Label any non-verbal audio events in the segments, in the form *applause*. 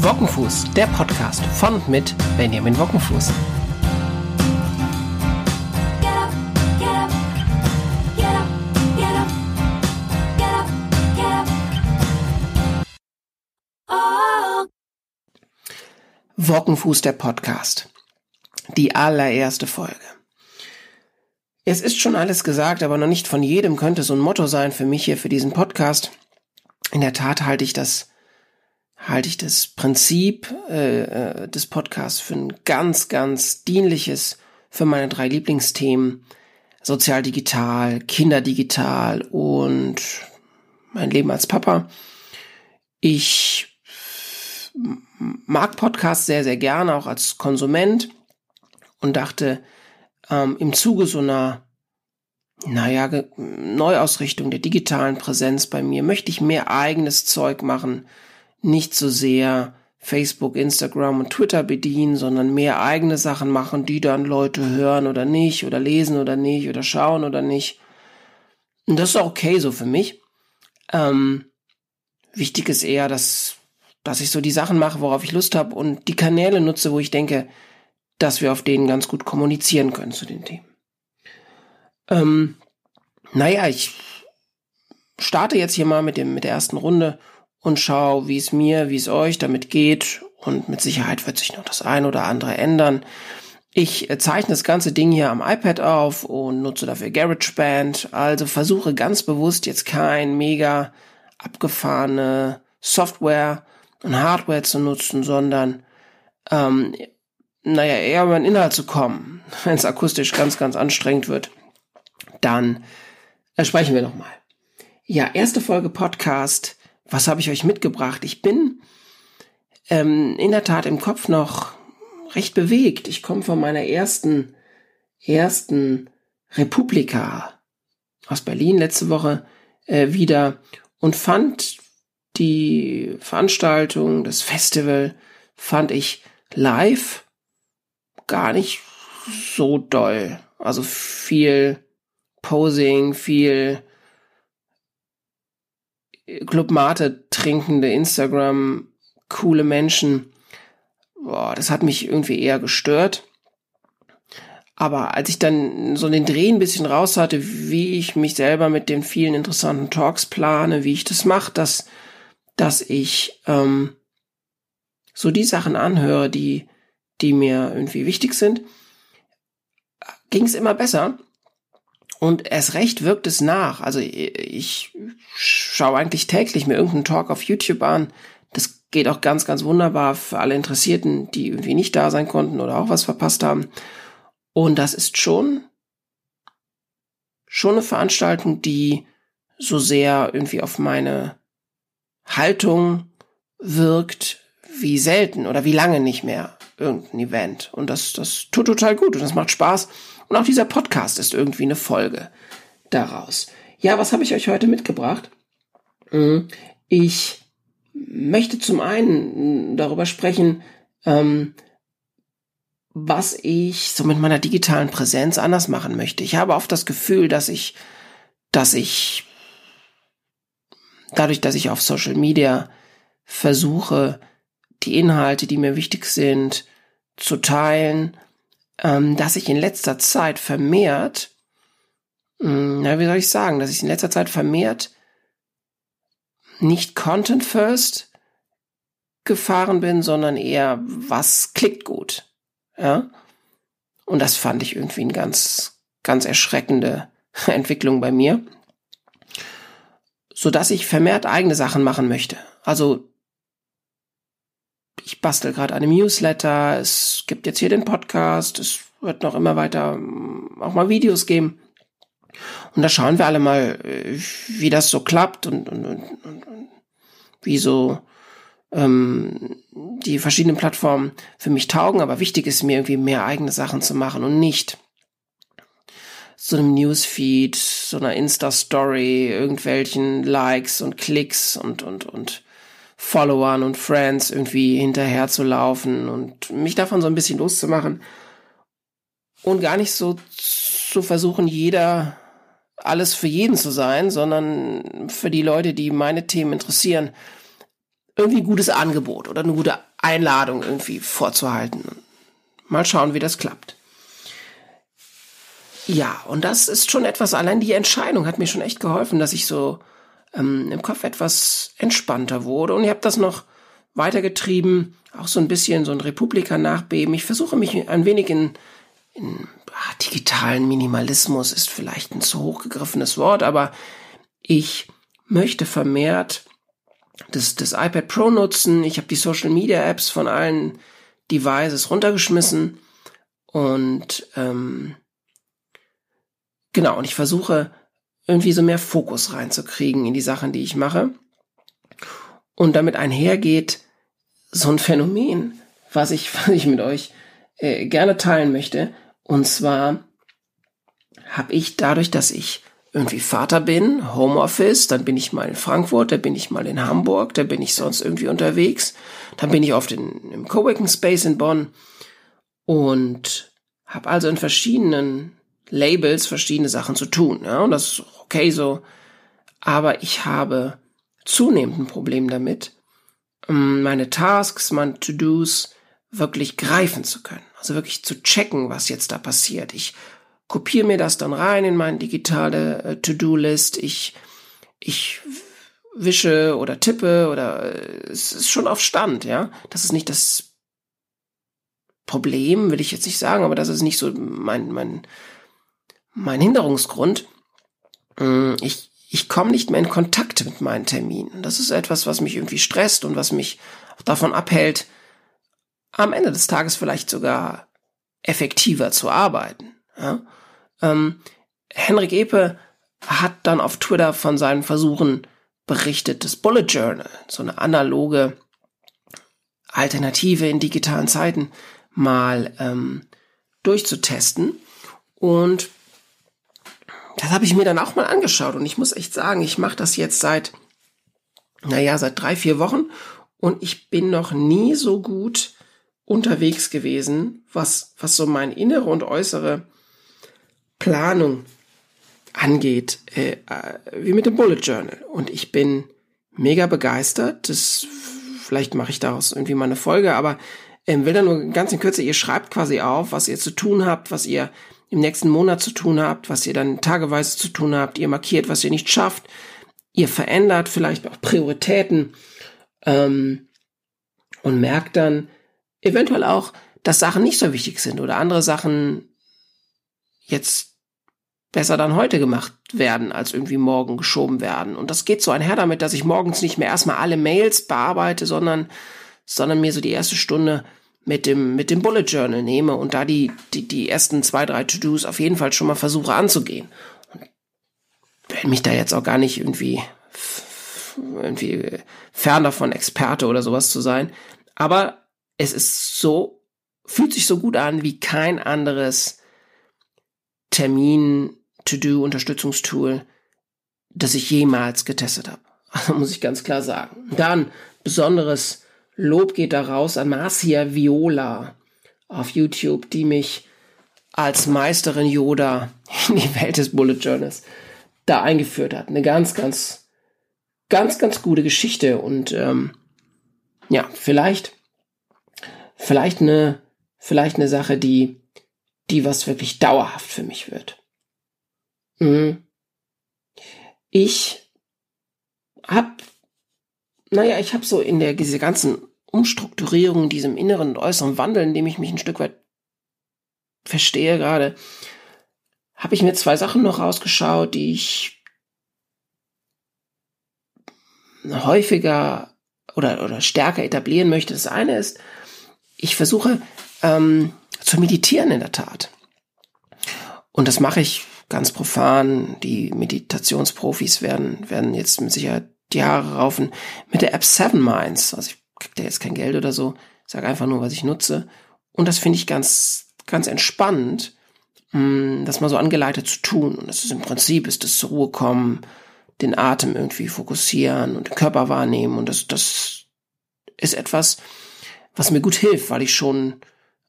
Wockenfuß, der Podcast von und mit Benjamin Wockenfuß. Wockenfuß, der Podcast. Die allererste Folge. Es ist schon alles gesagt, aber noch nicht von jedem könnte so ein Motto sein für mich hier für diesen Podcast. In der Tat halte ich das halte ich das Prinzip äh, äh, des Podcasts für ein ganz, ganz dienliches für meine drei Lieblingsthemen. Sozial digital, Kinderdigital und mein Leben als Papa. Ich mag Podcasts sehr, sehr gerne, auch als Konsument und dachte, ähm, im Zuge so einer, naja, Neuausrichtung der digitalen Präsenz bei mir möchte ich mehr eigenes Zeug machen, nicht so sehr Facebook, Instagram und Twitter bedienen, sondern mehr eigene Sachen machen, die dann Leute hören oder nicht, oder lesen oder nicht, oder schauen oder nicht. Und das ist auch okay so für mich. Ähm, wichtig ist eher, dass, dass ich so die Sachen mache, worauf ich Lust habe und die Kanäle nutze, wo ich denke, dass wir auf denen ganz gut kommunizieren können zu den Themen. Ähm, naja, ich starte jetzt hier mal mit dem, mit der ersten Runde und schau, wie es mir, wie es euch damit geht. Und mit Sicherheit wird sich noch das ein oder andere ändern. Ich äh, zeichne das ganze Ding hier am iPad auf und nutze dafür GarageBand. Also versuche ganz bewusst jetzt kein mega abgefahrene Software und Hardware zu nutzen, sondern ähm, naja, eher über den Inhalt zu kommen. *laughs* Wenn es akustisch ganz, ganz anstrengend wird, dann äh, sprechen wir nochmal. Ja, erste Folge Podcast was habe ich euch mitgebracht? Ich bin ähm, in der Tat im Kopf noch recht bewegt. Ich komme von meiner ersten, ersten Republika aus Berlin letzte Woche äh, wieder und fand die Veranstaltung, das Festival, fand ich live gar nicht so doll. Also viel Posing, viel Club Mate trinkende Instagram coole Menschen. Boah, das hat mich irgendwie eher gestört. Aber als ich dann so den Dreh ein bisschen raus hatte, wie ich mich selber mit den vielen interessanten Talks plane, wie ich das mache, dass, dass ich ähm, so die Sachen anhöre, die, die mir irgendwie wichtig sind, ging es immer besser. Und erst recht wirkt es nach. Also ich schaue eigentlich täglich mir irgendeinen Talk auf YouTube an. Das geht auch ganz, ganz wunderbar für alle Interessierten, die irgendwie nicht da sein konnten oder auch was verpasst haben. Und das ist schon, schon eine Veranstaltung, die so sehr irgendwie auf meine Haltung wirkt, wie selten oder wie lange nicht mehr irgendein Event. Und das, das tut total gut und das macht Spaß. Und auch dieser Podcast ist irgendwie eine Folge daraus. Ja, was habe ich euch heute mitgebracht? Mhm. Ich möchte zum einen darüber sprechen, ähm, was ich so mit meiner digitalen Präsenz anders machen möchte. Ich habe oft das Gefühl, dass ich, dass ich dadurch, dass ich auf Social Media versuche, die Inhalte, die mir wichtig sind, zu teilen, dass ich in letzter Zeit vermehrt, hm, na, wie soll ich sagen, dass ich in letzter Zeit vermehrt nicht Content First gefahren bin, sondern eher, was klickt gut. Ja. Und das fand ich irgendwie eine ganz, ganz erschreckende *laughs* Entwicklung bei mir. So dass ich vermehrt eigene Sachen machen möchte. Also ich bastel gerade eine Newsletter, es gibt jetzt hier den Podcast, es wird noch immer weiter ähm, auch mal Videos geben. Und da schauen wir alle mal, äh, wie das so klappt und, und, und, und, und wie so ähm, die verschiedenen Plattformen für mich taugen. Aber wichtig ist mir irgendwie mehr eigene Sachen zu machen und nicht so einem Newsfeed, so einer Insta-Story, irgendwelchen Likes und Klicks und, und, und Followern und Friends irgendwie hinterher zu laufen und mich davon so ein bisschen loszumachen und gar nicht so zu versuchen, jeder alles für jeden zu sein, sondern für die Leute, die meine Themen interessieren, irgendwie ein gutes Angebot oder eine gute Einladung irgendwie vorzuhalten. Mal schauen, wie das klappt. Ja, und das ist schon etwas, allein die Entscheidung hat mir schon echt geholfen, dass ich so ähm, im Kopf etwas entspannter wurde. Und ich habe das noch weitergetrieben, auch so ein bisschen so ein Republika-Nachbeben. Ich versuche mich ein wenig in, in ach, digitalen Minimalismus, ist vielleicht ein zu hochgegriffenes Wort, aber ich möchte vermehrt das, das iPad Pro nutzen. Ich habe die Social Media Apps von allen Devices runtergeschmissen und ähm, genau, und ich versuche irgendwie so mehr Fokus reinzukriegen in die Sachen, die ich mache. Und damit einhergeht so ein Phänomen, was ich, *laughs* was ich mit euch äh, gerne teilen möchte. Und zwar habe ich dadurch, dass ich irgendwie Vater bin, Homeoffice, dann bin ich mal in Frankfurt, dann bin ich mal in Hamburg, dann bin ich sonst irgendwie unterwegs, dann bin ich oft in, im Coworking Space in Bonn und habe also in verschiedenen Labels verschiedene Sachen zu tun. Ja, und das okay so. Aber ich habe zunehmend ein Problem damit, ähm, meine Tasks, meine To-Dos wirklich greifen zu können. Also wirklich zu checken, was jetzt da passiert. Ich kopiere mir das dann rein in meine digitale äh, To-Do-List. Ich, ich wische oder tippe oder äh, es ist schon auf Stand, ja. Das ist nicht das Problem, will ich jetzt nicht sagen, aber das ist nicht so mein, mein, mein Hinderungsgrund. Mm, ich, ich komme nicht mehr in Kontakt mit meinen Terminen. Das ist etwas, was mich irgendwie stresst und was mich davon abhält, am Ende des Tages vielleicht sogar effektiver zu arbeiten. Ja? Ähm, Henrik Epe hat dann auf Twitter von seinen Versuchen berichtet, das Bullet Journal, so eine analoge Alternative in digitalen Zeiten, mal ähm, durchzutesten. Und das habe ich mir dann auch mal angeschaut. Und ich muss echt sagen, ich mache das jetzt seit, naja, seit drei, vier Wochen. Und ich bin noch nie so gut unterwegs gewesen, was, was so mein innere und äußere Planung angeht, äh, äh, wie mit dem Bullet Journal. Und ich bin mega begeistert. Das, vielleicht mache ich daraus irgendwie mal eine Folge, aber ähm, will da nur ganz in Kürze, ihr schreibt quasi auf, was ihr zu tun habt, was ihr im nächsten Monat zu tun habt, was ihr dann tageweise zu tun habt, ihr markiert, was ihr nicht schafft, ihr verändert vielleicht auch Prioritäten ähm, und merkt dann eventuell auch, dass Sachen nicht so wichtig sind oder andere Sachen jetzt besser dann heute gemacht werden, als irgendwie morgen geschoben werden. Und das geht so einher damit, dass ich morgens nicht mehr erstmal alle Mails bearbeite, sondern, sondern mir so die erste Stunde mit dem, mit dem Bullet Journal nehme und da die, die, die ersten zwei, drei To-Dos auf jeden Fall schon mal versuche anzugehen. Und wenn mich da jetzt auch gar nicht irgendwie, irgendwie fern davon Experte oder sowas zu sein. Aber es ist so, fühlt sich so gut an wie kein anderes Termin To-Do-Unterstützungstool, das ich jemals getestet habe. Also muss ich ganz klar sagen. Dann besonderes Lob geht da raus an Marcia Viola auf YouTube, die mich als Meisterin Yoda in die Welt des Bullet Journals da eingeführt hat. Eine ganz, ganz, ganz, ganz gute Geschichte und ähm, ja, vielleicht, vielleicht eine, vielleicht eine Sache, die die was wirklich dauerhaft für mich wird. Mhm. Ich hab, naja, ich hab so in der, diese ganzen Umstrukturierung, diesem inneren und äußeren Wandel, in dem ich mich ein Stück weit verstehe gerade, habe ich mir zwei Sachen noch rausgeschaut, die ich häufiger oder, oder stärker etablieren möchte. Das eine ist, ich versuche ähm, zu meditieren in der Tat. Und das mache ich ganz profan. Die Meditationsprofis werden, werden jetzt mit Sicherheit die Haare raufen mit der App Seven Minds. Also ich kriege da jetzt kein Geld oder so. Sage einfach nur, was ich nutze. Und das finde ich ganz, ganz entspannend, mm, das mal so angeleitet zu tun. Und das ist im Prinzip, ist das zur Ruhe kommen, den Atem irgendwie fokussieren und den Körper wahrnehmen. Und das, das ist etwas, was mir gut hilft, weil ich schon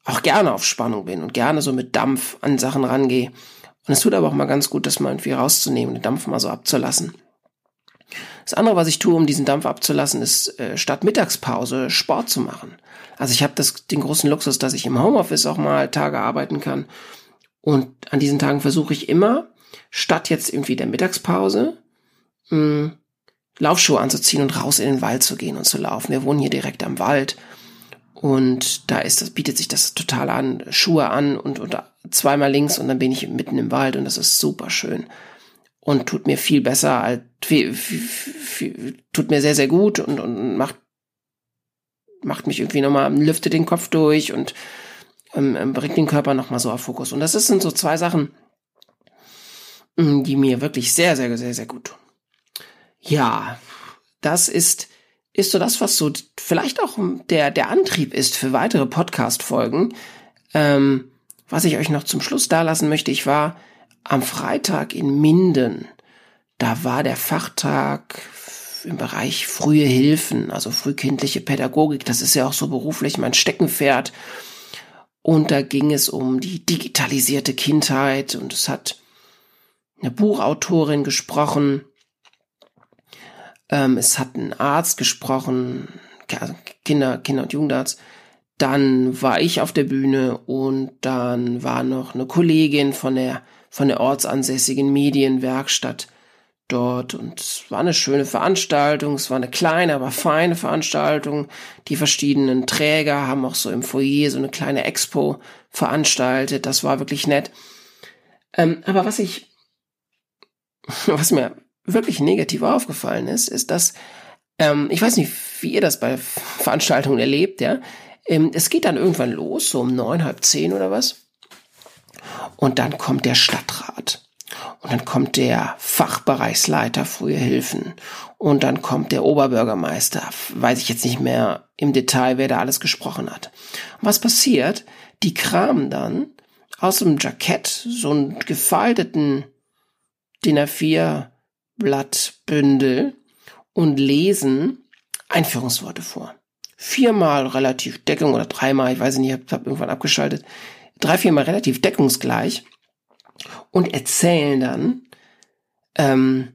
auch gerne auf Spannung bin und gerne so mit Dampf an Sachen rangehe. Und es tut aber auch mal ganz gut, das mal irgendwie rauszunehmen, den Dampf mal so abzulassen. Das andere, was ich tue, um diesen Dampf abzulassen, ist äh, statt Mittagspause Sport zu machen. Also ich habe den großen Luxus, dass ich im Homeoffice auch mal Tage arbeiten kann. Und an diesen Tagen versuche ich immer, statt jetzt irgendwie der Mittagspause, mh, hm, Laufschuhe anzuziehen und raus in den Wald zu gehen und zu laufen. Wir wohnen hier direkt am Wald. Und da ist das, bietet sich das total an, Schuhe an und, und zweimal links und dann bin ich mitten im Wald und das ist super schön und tut mir viel besser als viel, viel, tut mir sehr sehr gut und, und macht macht mich irgendwie nochmal lüftet den Kopf durch und ähm, ähm bringt den Körper nochmal so auf Fokus. Und das sind so zwei Sachen mm, die mir wirklich sehr sehr sehr sehr gut tun. Ja das ist ist so das was so vielleicht auch der der Antrieb ist für weitere Podcast Folgen ähm, was ich euch noch zum Schluss da lassen möchte ich war am Freitag in Minden, da war der Fachtag im Bereich frühe Hilfen, also frühkindliche Pädagogik. Das ist ja auch so beruflich mein Steckenpferd. Und da ging es um die digitalisierte Kindheit und es hat eine Buchautorin gesprochen. Ähm, es hat ein Arzt gesprochen, Kinder, Kinder- und Jugendarzt. Dann war ich auf der Bühne und dann war noch eine Kollegin von der von der ortsansässigen Medienwerkstatt dort und es war eine schöne Veranstaltung, es war eine kleine, aber feine Veranstaltung. Die verschiedenen Träger haben auch so im Foyer so eine kleine Expo veranstaltet, das war wirklich nett. Ähm, aber was ich, *laughs* was mir wirklich negativ aufgefallen ist, ist, dass, ähm, ich weiß nicht, wie ihr das bei Veranstaltungen erlebt, ja, ähm, es geht dann irgendwann los, so um neun, halb zehn oder was. Und dann kommt der Stadtrat. Und dann kommt der Fachbereichsleiter Frühe Hilfen. Und dann kommt der Oberbürgermeister. Weiß ich jetzt nicht mehr im Detail, wer da alles gesprochen hat. Was passiert? Die kramen dann aus dem Jackett so einen gefalteten DIN A4 Blattbündel und lesen Einführungsworte vor. Viermal relativ Deckung oder dreimal, ich weiß nicht, ich habe irgendwann abgeschaltet drei, viermal relativ deckungsgleich und erzählen dann ähm,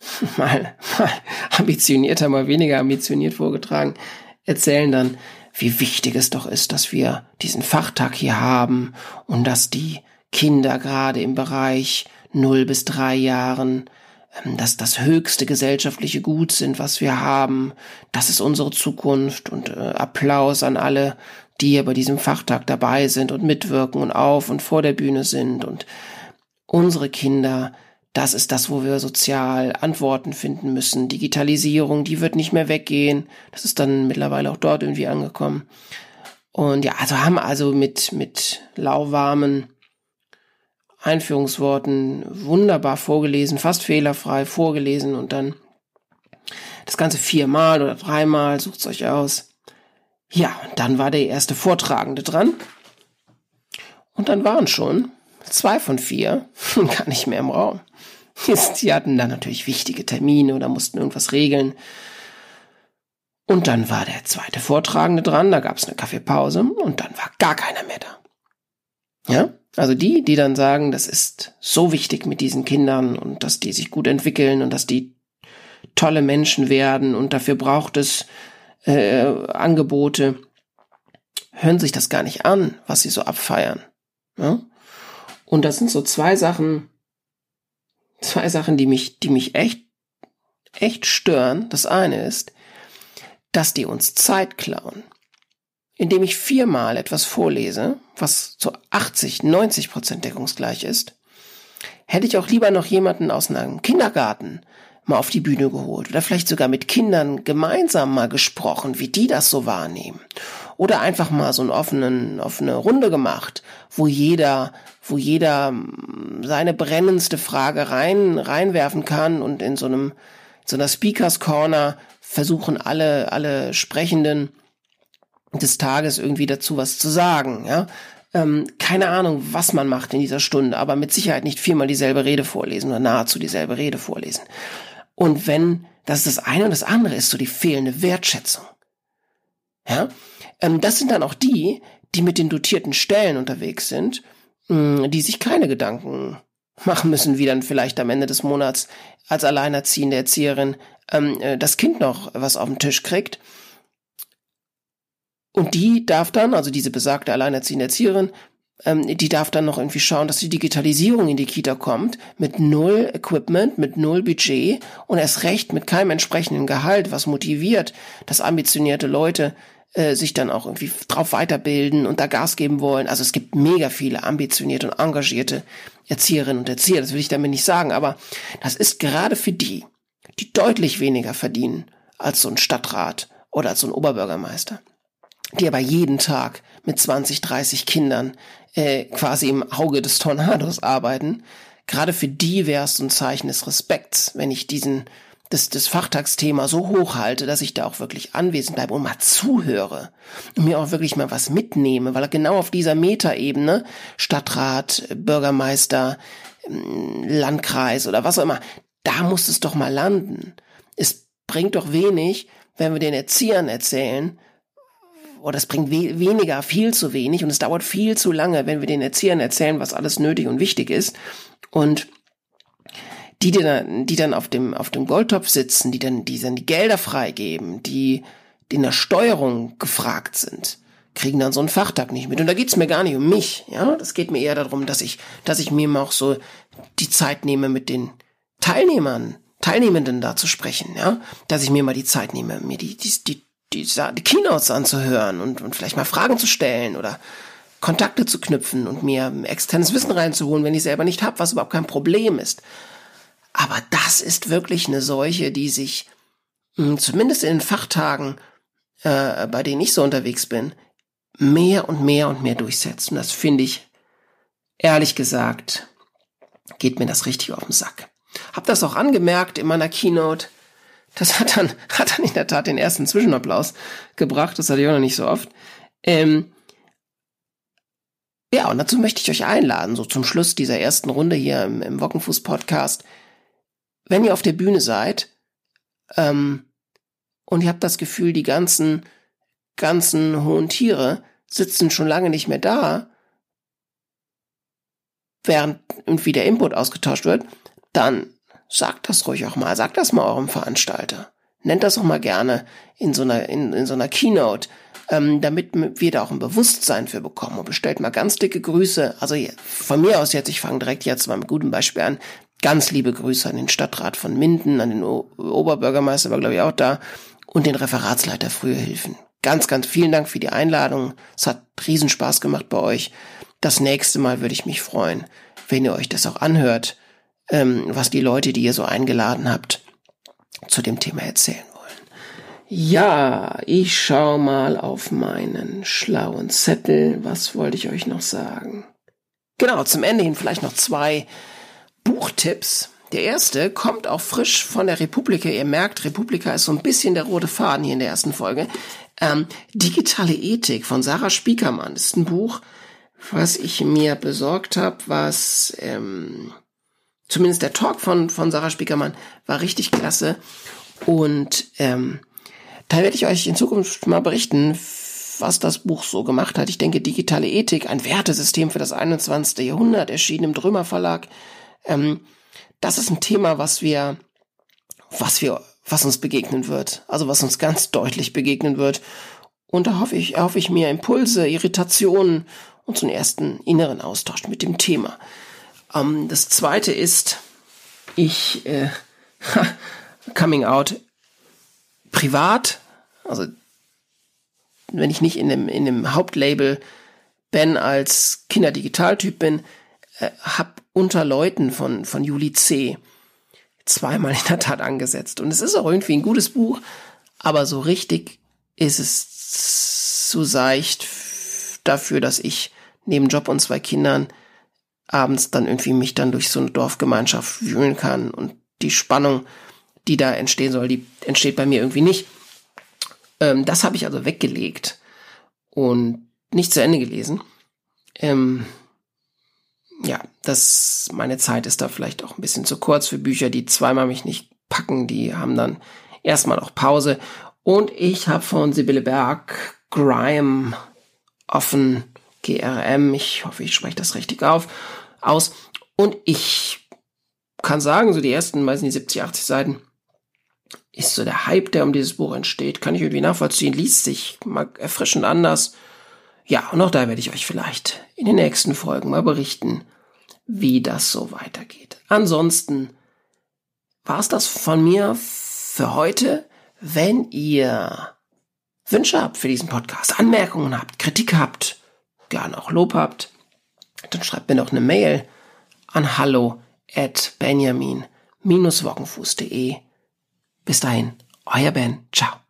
*laughs* mal, mal ambitionierter, mal weniger ambitioniert vorgetragen, erzählen dann, wie wichtig es doch ist, dass wir diesen Fachtag hier haben und dass die Kinder gerade im Bereich 0 bis 3 Jahren ähm, dass das höchste gesellschaftliche Gut sind, was wir haben. Das ist unsere Zukunft und äh, Applaus an alle, die hier bei diesem Fachtag dabei sind und mitwirken und auf und vor der Bühne sind und unsere Kinder, das ist das, wo wir sozial Antworten finden müssen. Digitalisierung, die wird nicht mehr weggehen. Das ist dann mittlerweile auch dort irgendwie angekommen. Und ja, also haben also mit, mit lauwarmen Einführungsworten wunderbar vorgelesen, fast fehlerfrei vorgelesen und dann das Ganze viermal oder dreimal, sucht's euch aus. Ja, und dann war der erste Vortragende dran. Und dann waren schon zwei von vier *laughs* gar nicht mehr im Raum. Die hatten dann natürlich wichtige Termine oder mussten irgendwas regeln. Und dann war der zweite Vortragende dran, da gab es eine Kaffeepause und dann war gar keiner mehr da. Ja, also die, die dann sagen, das ist so wichtig mit diesen Kindern und dass die sich gut entwickeln und dass die tolle Menschen werden und dafür braucht es äh, Angebote, hören sich das gar nicht an, was sie so abfeiern. Ja? Und das sind so zwei Sachen, zwei Sachen, die mich, die mich echt, echt stören. Das eine ist, dass die uns Zeit klauen. Indem ich viermal etwas vorlese, was zu 80, 90 Prozent deckungsgleich ist, hätte ich auch lieber noch jemanden aus einem Kindergarten mal auf die Bühne geholt oder vielleicht sogar mit Kindern gemeinsam mal gesprochen, wie die das so wahrnehmen. Oder einfach mal so eine offenen, offene Runde gemacht, wo jeder, wo jeder hm, seine brennendste Frage rein, reinwerfen kann und in so einem, so einer Speakers Corner versuchen alle, alle Sprechenden des Tages irgendwie dazu was zu sagen, ja. Ähm, keine Ahnung, was man macht in dieser Stunde, aber mit Sicherheit nicht viermal dieselbe Rede vorlesen oder nahezu dieselbe Rede vorlesen. Und wenn, das ist das eine und das andere ist so die fehlende Wertschätzung. Ja, ähm, das sind dann auch die, die mit den dotierten Stellen unterwegs sind, mh, hm, die sich keine Gedanken machen müssen, wie dann vielleicht am Ende des Monats als alleinerziehende Erzieherin ähm, äh, das Kind noch was auf den Tisch kriegt. Und die darf dann, also diese besagte alleinerziehende Erzieherin, ähm, die darf dann noch irgendwie schauen, dass die Digitalisierung in die Kita kommt, mit null Equipment, mit null Budget und erst recht mit keinem entsprechenden Gehalt, was motiviert, dass ambitionierte Leute äh, sich dann auch irgendwie drauf weiterbilden und da Gas geben wollen. Also es gibt mega viele ambitionierte und engagierte Erzieherinnen und Erzieher, das will ich damit nicht sagen, aber das ist gerade für die, die deutlich weniger verdienen als so ein Stadtrat oder als so ein Oberbürgermeister, die aber jeden Tag mit 20, 30 Kindern äh, quasi im Auge des Tornados arbeiten. Gerade für die wäre es ein Zeichen des Respekts, wenn ich diesen das, das Fachtagsthema so hoch halte, dass ich da auch wirklich anwesend bleibe und mal zuhöre und mir auch wirklich mal was mitnehme, weil genau auf dieser Metaebene Stadtrat, Bürgermeister, ähm, Landkreis oder was auch immer, da muss es doch mal landen. Es bringt doch wenig, wenn wir den Erziehern erzählen, oder es bringt we weniger, viel zu wenig und es dauert viel zu lange, wenn wir den Erziehern erzählen, was alles nötig und wichtig ist. Und die, die dann, die dann auf dem, auf dem Goldtopf sitzen, die dann, die dann die Gelder freigeben, die, in der Steuerung gefragt sind, kriegen dann so einen Fachtag nicht mit. Und da geht's mir gar nicht um mich, ja. Das geht mir eher darum, dass ich, dass ich mir auch so die Zeit nehme, mit den Teilnehmern, Teilnehmenden da zu sprechen, ja. Dass ich mir mal die Zeit nehme, mir die, die, die, die, die Keynotes anzuhören und, und vielleicht mal Fragen zu stellen oder Kontakte zu knüpfen und mir externes Wissen reinzuholen, wenn ich selber nicht habe, was überhaupt kein Problem ist. Aber das ist wirklich eine Seuche, die sich mh, hm, zumindest in den Fachtagen, äh, bei denen ich so unterwegs bin, mehr und mehr und mehr durchsetzt. Und das finde ich, ehrlich gesagt, geht mir das richtig auf den Sack. Hab das auch angemerkt in meiner Keynote. Das hat dann, *laughs* hat dann in der Tat den ersten Zwischenapplaus gebracht. Das hatte ich auch noch nicht so oft. Ähm, ja, und dazu möchte ich euch einladen, so zum Schluss dieser ersten Runde hier im, im Wockenfuß-Podcast, wenn ihr auf der Bühne seid ähm, und ihr habt das Gefühl, die ganzen, ganzen hohen Tiere sitzen schon lange nicht mehr da, während irgendwie der Input ausgetauscht wird, dann sagt das ruhig auch mal, sagt das mal eurem Veranstalter. Nennt das auch mal gerne in so einer, in, in so einer Keynote, ähm, damit wir da auch ein Bewusstsein für bekommen. Und bestellt mal ganz dicke Grüße. Also von mir aus jetzt, ich fange direkt jetzt mal mit gutem Beispiel an. Ganz liebe Grüße an den Stadtrat von Minden, an den o Oberbürgermeister war, glaube ich, auch da und den Referatsleiter Frühe Hilfen. Ganz, ganz vielen Dank für die Einladung. Es hat Riesenspaß gemacht bei euch. Das nächste Mal würde ich mich freuen, wenn ihr euch das auch anhört, ähm, was die Leute, die ihr so eingeladen habt, zu dem Thema erzählen wollen. Ja, ich schau mal auf meinen schlauen Zettel. Was wollte ich euch noch sagen? Genau, zum Ende hin vielleicht noch zwei Buchtipps. Der erste kommt auch frisch von der Republika. Ihr merkt, Republika ist so ein bisschen der rote Faden hier in der ersten Folge. Ähm, Digitale Ethik von Sarah Spiekermann ist ein Buch, was ich mir besorgt habe, was ähm, zumindest der Talk von, von Sarah Spiekermann war richtig klasse. Und ähm, da werde ich euch in Zukunft mal berichten, was das Buch so gemacht hat. Ich denke, Digitale Ethik, ein Wertesystem für das 21. Jahrhundert, erschienen im Drömer Verlag. Ähm, das ist ein Thema, was wir, was wir, was uns begegnen wird. Also was uns ganz deutlich begegnen wird. Und da hoffe ich, hoffe ich mir Impulse, Irritationen und einen ersten inneren Austausch mit dem Thema. Ähm, das zweite ist, ich, äh, *laughs* coming out privat, also wenn ich nicht in dem, in dem Hauptlabel Ben als Kinderdigitaltyp bin, äh, hab unter Leuten von, von Juli C. zweimal in der Tat angesetzt. Und es ist auch irgendwie ein gutes Buch, aber so richtig ist es zu seicht dafür, dass ich neben Job und zwei Kindern abends dann irgendwie mich dann durch so eine Dorfgemeinschaft wühlen kann und die Spannung, die da entstehen soll, die entsteht bei mir irgendwie nicht. Ähm, das habe ich also weggelegt und nicht zu Ende gelesen. Ähm, ja, das, meine Zeit ist da vielleicht auch ein bisschen zu kurz für Bücher, die zweimal mich nicht packen, die haben dann erstmal auch Pause. Und ich habe von Sibylle Berg Grime offen, GRM, ich hoffe, ich spreche das richtig auf, aus. Und ich kann sagen, so die ersten, meistens die 70, 80 Seiten, ist so der Hype, der um dieses Buch entsteht, kann ich irgendwie nachvollziehen, liest sich mal erfrischend anders. Ja, und auch da werde ich euch vielleicht in den nächsten Folgen mal berichten, wie das so weitergeht. Ansonsten war es das von mir für heute. Wenn ihr Wünsche habt für diesen Podcast, Anmerkungen habt, Kritik habt, gerne auch Lob habt, dann schreibt mir doch eine Mail an hallo at benjamin-wockenfuß.de. Bis dahin, euer Ben. Ciao.